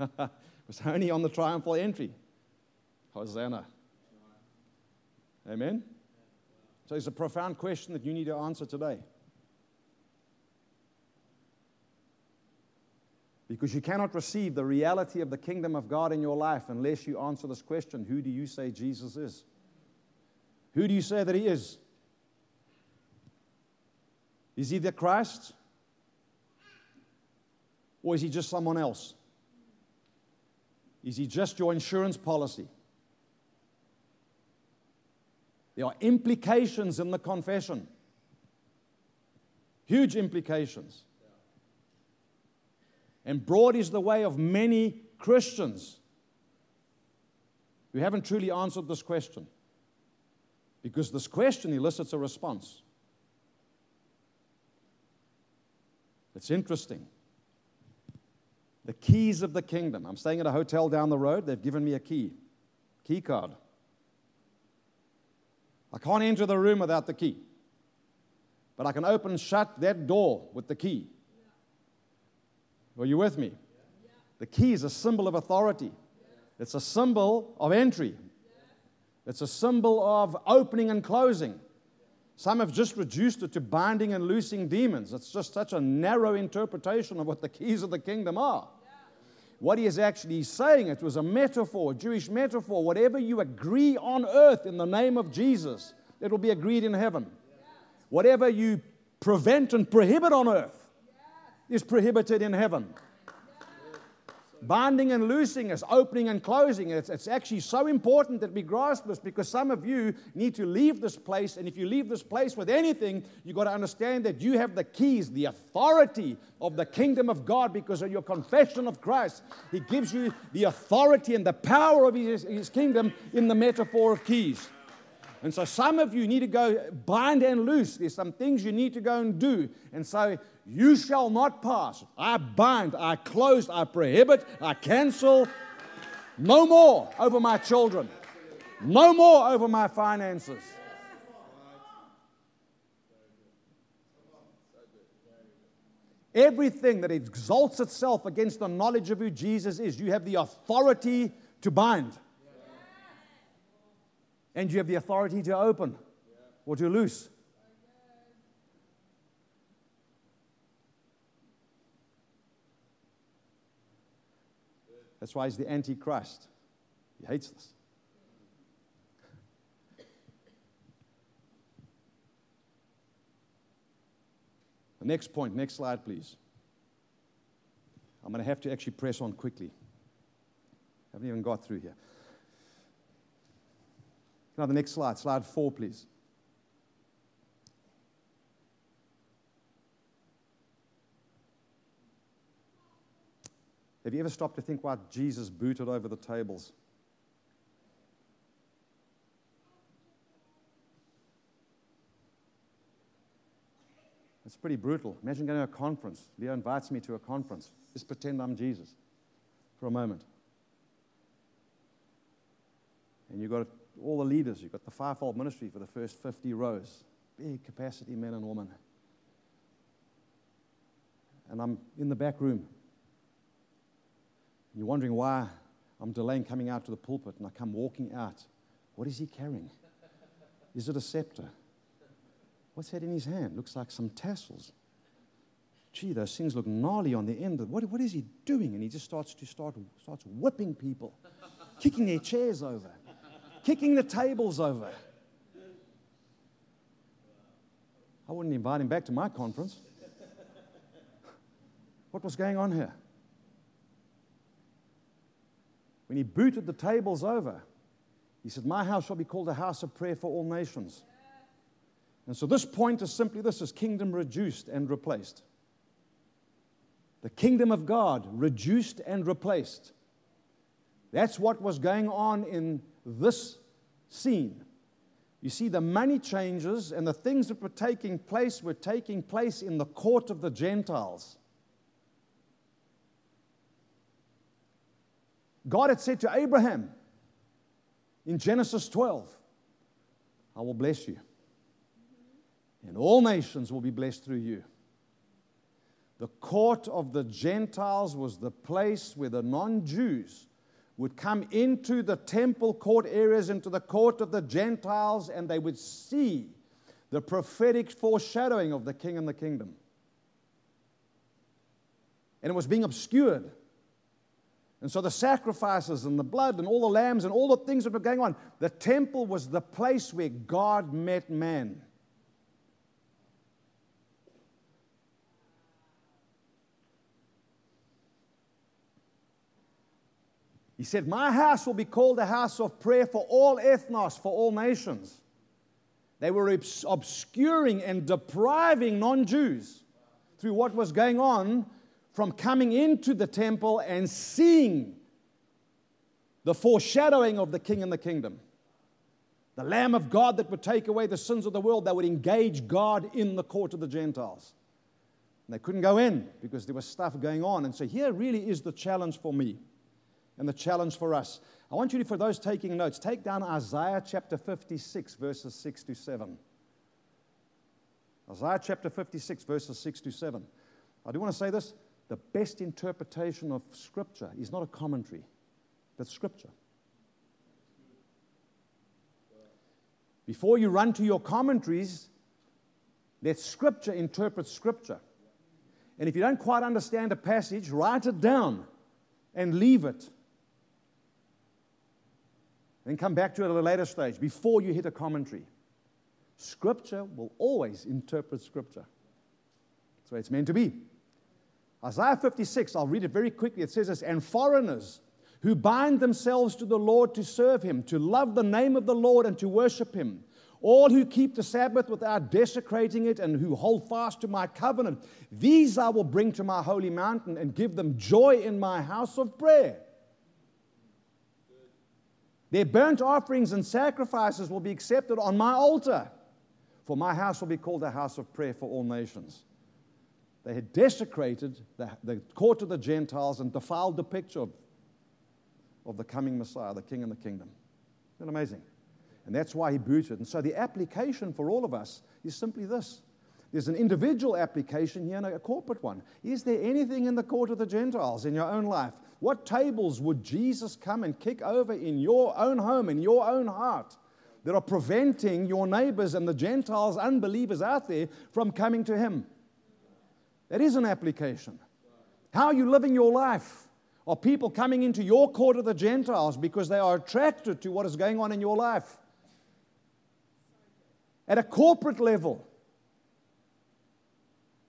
it *laughs* was only on the triumphal entry. Hosanna. Amen? So it's a profound question that you need to answer today. Because you cannot receive the reality of the kingdom of God in your life unless you answer this question Who do you say Jesus is? Who do you say that he is? Is he the Christ? Or is he just someone else? Is he just your insurance policy? There are implications in the confession, huge implications. And broad is the way of many Christians who haven't truly answered this question. Because this question elicits a response. It's interesting. The keys of the kingdom. I'm staying at a hotel down the road. They've given me a key, key card. I can't enter the room without the key. But I can open and shut that door with the key. Are you with me? The key is a symbol of authority, it's a symbol of entry. It's a symbol of opening and closing. Some have just reduced it to binding and loosing demons. It's just such a narrow interpretation of what the keys of the kingdom are. What he is actually saying, it was a metaphor, a Jewish metaphor. Whatever you agree on earth in the name of Jesus, it will be agreed in heaven. Whatever you prevent and prohibit on earth is prohibited in heaven. Binding and loosing is opening and closing. It's, it's actually so important that we grasp this because some of you need to leave this place. And if you leave this place with anything, you've got to understand that you have the keys, the authority of the kingdom of God because of your confession of Christ. He gives you the authority and the power of his, his kingdom in the metaphor of keys. And so some of you need to go bind and loose. There's some things you need to go and do. And so you shall not pass. I bind, I close, I prohibit, I cancel. No more over my children. No more over my finances. Everything that exalts itself against the knowledge of who Jesus is, you have the authority to bind. And you have the authority to open or to loose. That's why he's the Antichrist. He hates this. The next point, next slide, please. I'm going to have to actually press on quickly. I haven't even got through here. Now, the next slide, slide four, please. Have you ever stopped to think why Jesus booted over the tables? It's pretty brutal. Imagine going to a conference. Leo invites me to a conference. Just pretend I'm Jesus for a moment. And you've got all the leaders, you've got the fivefold ministry for the first 50 rows. Big capacity men and women. And I'm in the back room you're wondering why I'm delaying coming out to the pulpit and I come walking out. What is he carrying? Is it a scepter? What's that in his hand? Looks like some tassels. Gee, those things look gnarly on the end. What, what is he doing? And he just starts to start starts whipping people, kicking their chairs over, kicking the tables over. I wouldn't invite him back to my conference. What was going on here? When he booted the tables over, he said, My house shall be called a house of prayer for all nations. And so this point is simply this is kingdom reduced and replaced. The kingdom of God reduced and replaced. That's what was going on in this scene. You see, the money changes and the things that were taking place were taking place in the court of the Gentiles. God had said to Abraham in Genesis 12, I will bless you, and all nations will be blessed through you. The court of the Gentiles was the place where the non Jews would come into the temple court areas, into the court of the Gentiles, and they would see the prophetic foreshadowing of the king and the kingdom. And it was being obscured and so the sacrifices and the blood and all the lambs and all the things that were going on, the temple was the place where God met man. He said, My house will be called a house of prayer for all ethnos, for all nations. They were obscuring and depriving non Jews through what was going on from coming into the temple and seeing the foreshadowing of the king and the kingdom. The Lamb of God that would take away the sins of the world, that would engage God in the court of the Gentiles. And they couldn't go in because there was stuff going on. And so here really is the challenge for me and the challenge for us. I want you to, for those taking notes, take down Isaiah chapter 56, verses 6 to 7. Isaiah chapter 56, verses 6 to 7. I do want to say this the best interpretation of Scripture is not a commentary, but Scripture. Before you run to your commentaries, let Scripture interpret Scripture. And if you don't quite understand a passage, write it down and leave it. Then come back to it at a later stage before you hit a commentary. Scripture will always interpret Scripture. That's the way it's meant to be. Isaiah 56, I'll read it very quickly. It says this And foreigners who bind themselves to the Lord to serve him, to love the name of the Lord and to worship him. All who keep the Sabbath without desecrating it and who hold fast to my covenant, these I will bring to my holy mountain and give them joy in my house of prayer. Their burnt offerings and sacrifices will be accepted on my altar, for my house will be called a house of prayer for all nations. They had desecrated the, the court of the Gentiles and defiled the picture of, of the coming Messiah, the King and the kingdom. Isn't amazing? And that's why he booted. And so the application for all of us is simply this there's an individual application here and a corporate one. Is there anything in the court of the Gentiles in your own life? What tables would Jesus come and kick over in your own home, in your own heart, that are preventing your neighbors and the Gentiles, unbelievers out there, from coming to him? That is an application. How are you living your life? Are people coming into your court of the Gentiles because they are attracted to what is going on in your life? At a corporate level.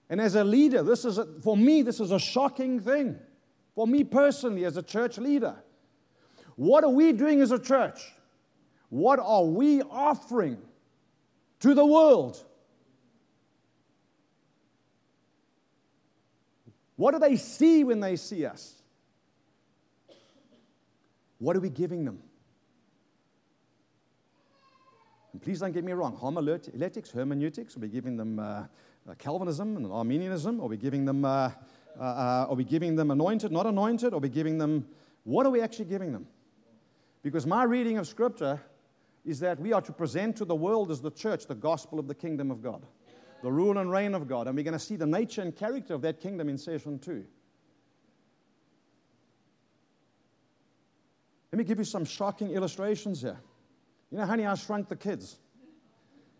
And as a leader, this is a, for me, this is a shocking thing. For me personally, as a church leader. What are we doing as a church? What are we offering to the world? What do they see when they see us? What are we giving them? And please don't get me wrong, homiletics, hermeneutics, are we giving them uh, uh, Calvinism and Arminianism? Are we giving them, uh, uh, uh, are we giving them anointed, not anointed? Are we giving them, what are we actually giving them? Because my reading of Scripture is that we are to present to the world as the church the gospel of the kingdom of God the rule and reign of God. And we're going to see the nature and character of that kingdom in session two. Let me give you some shocking illustrations here. You know, honey, I shrunk the kids.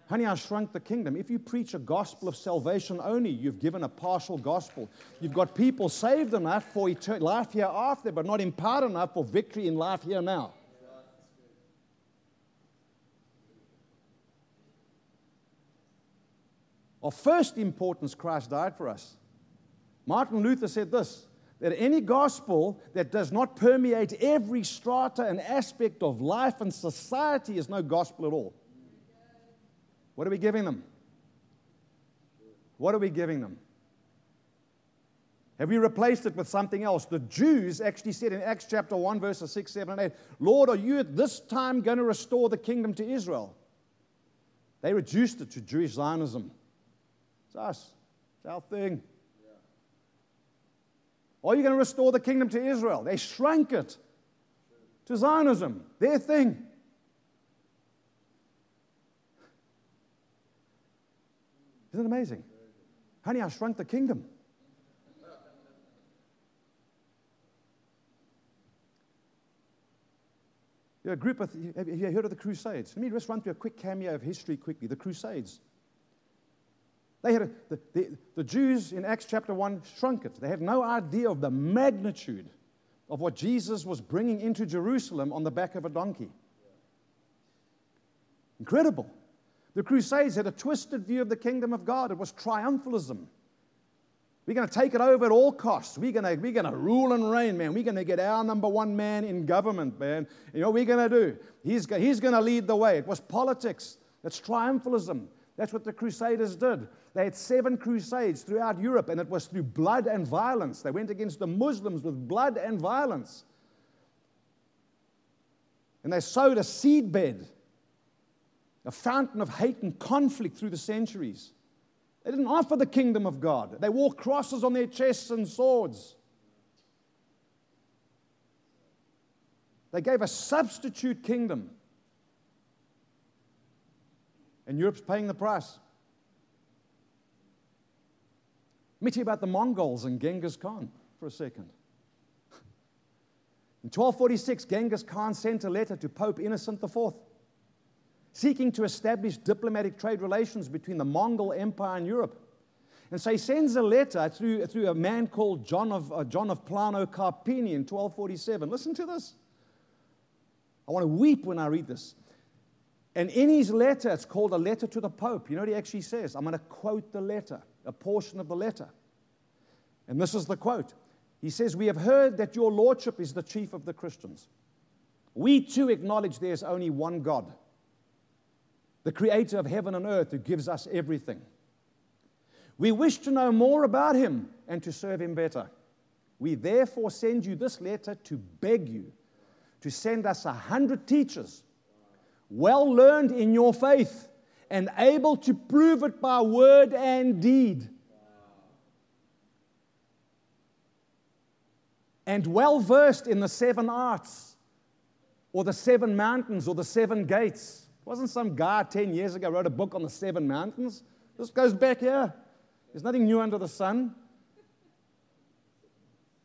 Honey, I shrunk the kingdom. If you preach a gospel of salvation only, you've given a partial gospel. You've got people saved enough for eternal life hereafter, but not empowered enough for victory in life here now. Of first importance, Christ died for us. Martin Luther said this that any gospel that does not permeate every strata and aspect of life and society is no gospel at all. What are we giving them? What are we giving them? Have we replaced it with something else? The Jews actually said in Acts chapter 1, verses 6, 7, and 8, Lord, are you at this time going to restore the kingdom to Israel? They reduced it to Jewish Zionism. It's us. It's our thing. Are you going to restore the kingdom to Israel? They shrank it to Zionism, their thing. Isn't it amazing? Honey, I shrunk the kingdom. You're a group of, have you heard of the Crusades? Let me just run through a quick cameo of history quickly. The Crusades. They had a, the, the, the Jews in Acts chapter 1 shrunk it. They had no idea of the magnitude of what Jesus was bringing into Jerusalem on the back of a donkey. Incredible. The Crusades had a twisted view of the kingdom of God. It was triumphalism. We're going to take it over at all costs. We're going to, we're going to rule and reign, man. We're going to get our number one man in government, man. You know what we're going to do? He's, he's going to lead the way. It was politics. It's triumphalism. That's what the Crusaders did. They had seven crusades throughout Europe, and it was through blood and violence. They went against the Muslims with blood and violence. And they sowed a seedbed, a fountain of hate and conflict through the centuries. They didn't offer the kingdom of God, they wore crosses on their chests and swords. They gave a substitute kingdom. And Europe's paying the price. Let me tell you about the Mongols and Genghis Khan for a second. In 1246, Genghis Khan sent a letter to Pope Innocent IV. seeking to establish diplomatic trade relations between the Mongol Empire and Europe. And so he sends a letter through, through a man called John of, uh, John of Plano Carpini in 1247. Listen to this. I want to weep when I read this. And in his letter, it's called a letter to the Pope. You know what he actually says? I'm going to quote the letter, a portion of the letter. And this is the quote. He says, We have heard that your lordship is the chief of the Christians. We too acknowledge there's only one God, the creator of heaven and earth, who gives us everything. We wish to know more about him and to serve him better. We therefore send you this letter to beg you to send us a hundred teachers, well learned in your faith and able to prove it by word and deed. And well versed in the seven arts, or the seven mountains, or the seven gates. Wasn't some guy 10 years ago wrote a book on the seven mountains? This goes back here. There's nothing new under the sun.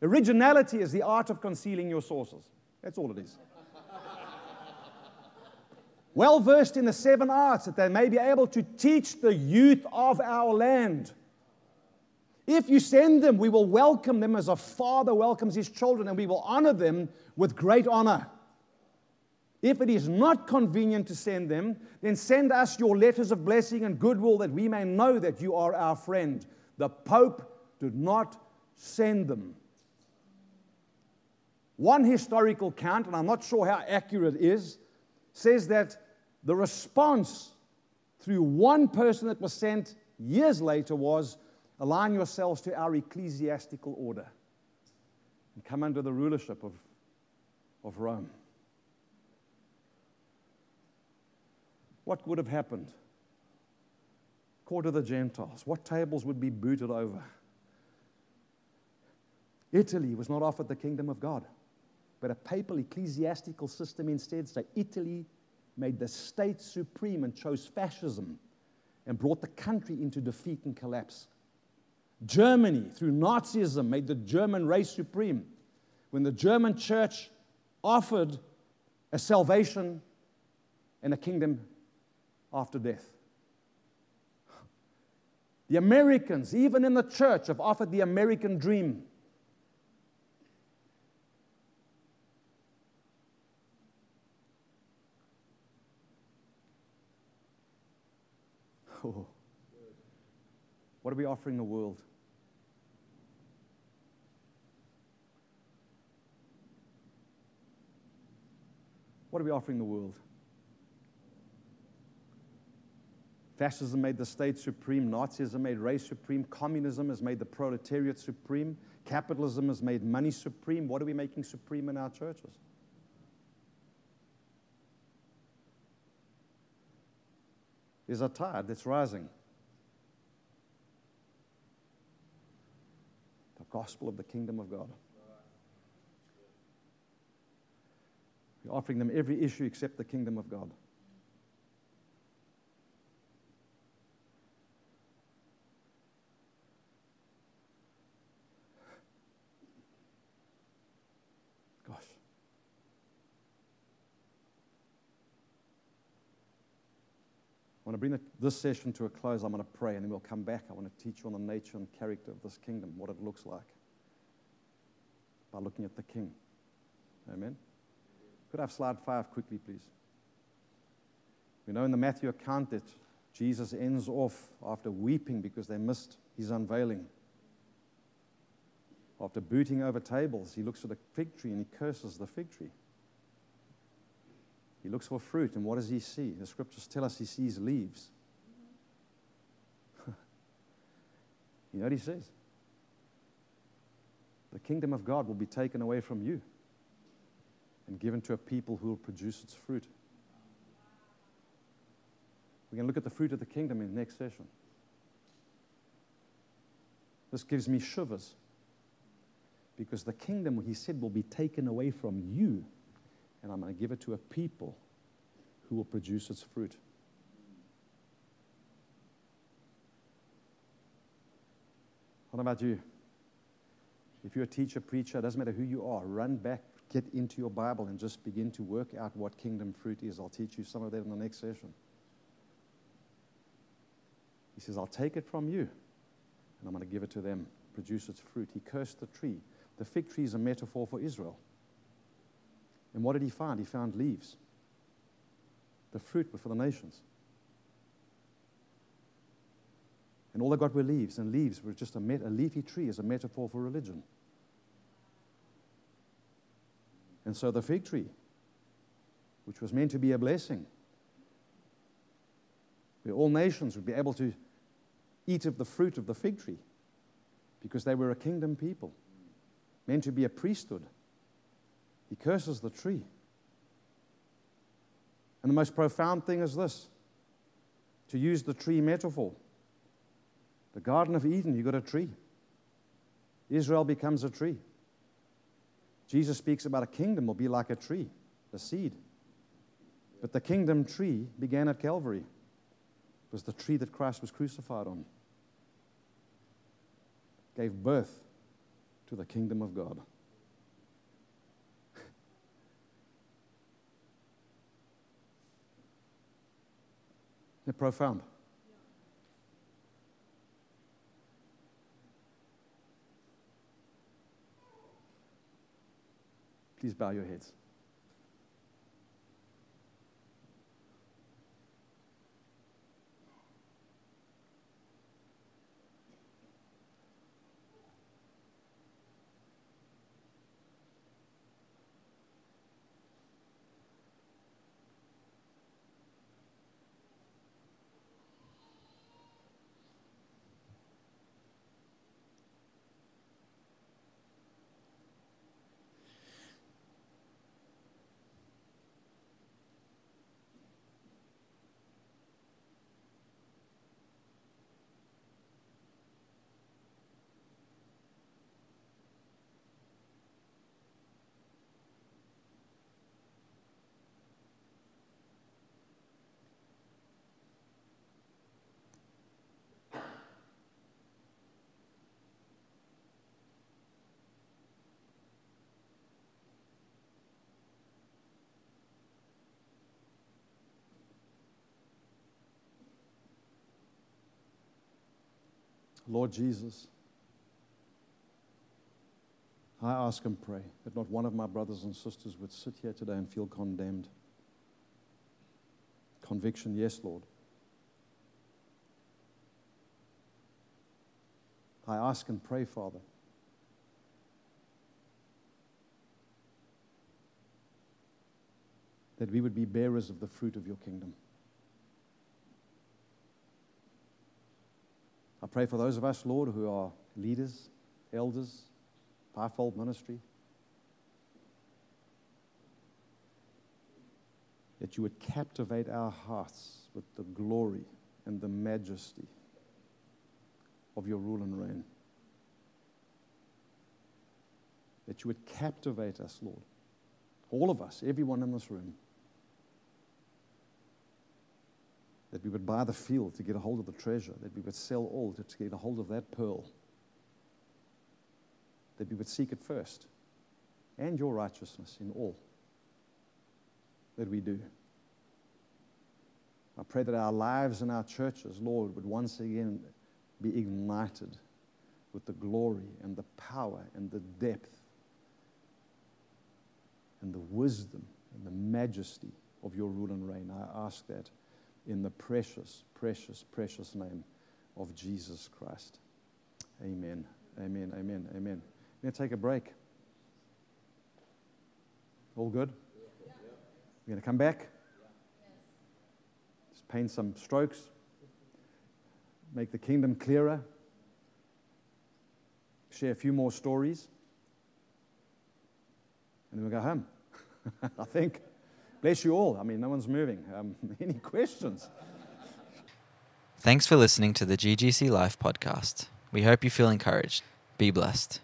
Originality is the art of concealing your sources. That's all it is. Well versed in the seven arts, that they may be able to teach the youth of our land. If you send them, we will welcome them as a father welcomes his children, and we will honor them with great honor. If it is not convenient to send them, then send us your letters of blessing and goodwill that we may know that you are our friend. The Pope did not send them. One historical count, and I'm not sure how accurate it is, says that the response through one person that was sent years later was align yourselves to our ecclesiastical order and come under the rulership of, of Rome. What would have happened? Court of the Gentiles. What tables would be booted over? Italy was not offered the kingdom of God but a papal ecclesiastical system instead. So Italy made the state supreme and chose fascism and brought the country into defeat and collapse. Germany, through Nazism, made the German race supreme. When the German church offered a salvation and a kingdom after death. The Americans, even in the church, have offered the American dream. Oh. What are we offering the world? What are we offering the world? Fascism made the state supreme. Nazism made race supreme. Communism has made the proletariat supreme. Capitalism has made money supreme. What are we making supreme in our churches? There's a tide that's rising. Gospel of the kingdom of God. We're offering them every issue except the kingdom of God. Want to bring this session to a close. I'm going to pray and then we'll come back. I want to teach you on the nature and character of this kingdom, what it looks like by looking at the King. Amen. Could I have slide five quickly, please? We know in the Matthew account that Jesus ends off after weeping because they missed his unveiling. After booting over tables, he looks at the fig tree and he curses the fig tree. He looks for fruit, and what does he see? The scriptures tell us he sees leaves. *laughs* you know what he says? The kingdom of God will be taken away from you and given to a people who will produce its fruit. We're going to look at the fruit of the kingdom in the next session. This gives me shivers because the kingdom, he said, will be taken away from you and I'm going to give it to a people who will produce its fruit. What about you? If you're a teacher, preacher, it doesn't matter who you are, run back, get into your Bible, and just begin to work out what kingdom fruit is. I'll teach you some of that in the next session. He says, I'll take it from you and I'm going to give it to them, produce its fruit. He cursed the tree. The fig tree is a metaphor for Israel. And what did he find? He found leaves. The fruit were for the nations. And all they got were leaves, and leaves were just a, met- a leafy tree as a metaphor for religion. And so the fig tree, which was meant to be a blessing, where all nations would be able to eat of the fruit of the fig tree because they were a kingdom people, meant to be a priesthood. He curses the tree. And the most profound thing is this to use the tree metaphor. The Garden of Eden, you've got a tree. Israel becomes a tree. Jesus speaks about a kingdom will be like a tree, a seed. But the kingdom tree began at Calvary. It was the tree that Christ was crucified on. Gave birth to the kingdom of God. Isn't it profound? Please bow your heads. Lord Jesus, I ask and pray that not one of my brothers and sisters would sit here today and feel condemned. Conviction, yes, Lord. I ask and pray, Father, that we would be bearers of the fruit of your kingdom. I pray for those of us, Lord, who are leaders, elders, fivefold ministry, that you would captivate our hearts with the glory and the majesty of your rule and reign. That you would captivate us, Lord. All of us, everyone in this room. That we would buy the field to get a hold of the treasure, that we would sell all to, get a hold of that pearl, that we would seek it first, and your righteousness in all that we do. I pray that our lives and our churches, Lord, would once again be ignited with the glory and the power and the depth and the wisdom and the majesty of your rule and reign. I ask that in the precious, precious, precious name of Jesus Christ. Amen. Amen. Amen. Amen. We're going to take a break. All good? We're going to come back. Just paint some strokes. Make the kingdom clearer. Share a few more stories. And then we'll go home. *laughs* I think. Bless you all. I mean, no one's moving. Um, *laughs* any questions? Thanks for listening to the GGC Life podcast. We hope you feel encouraged. Be blessed.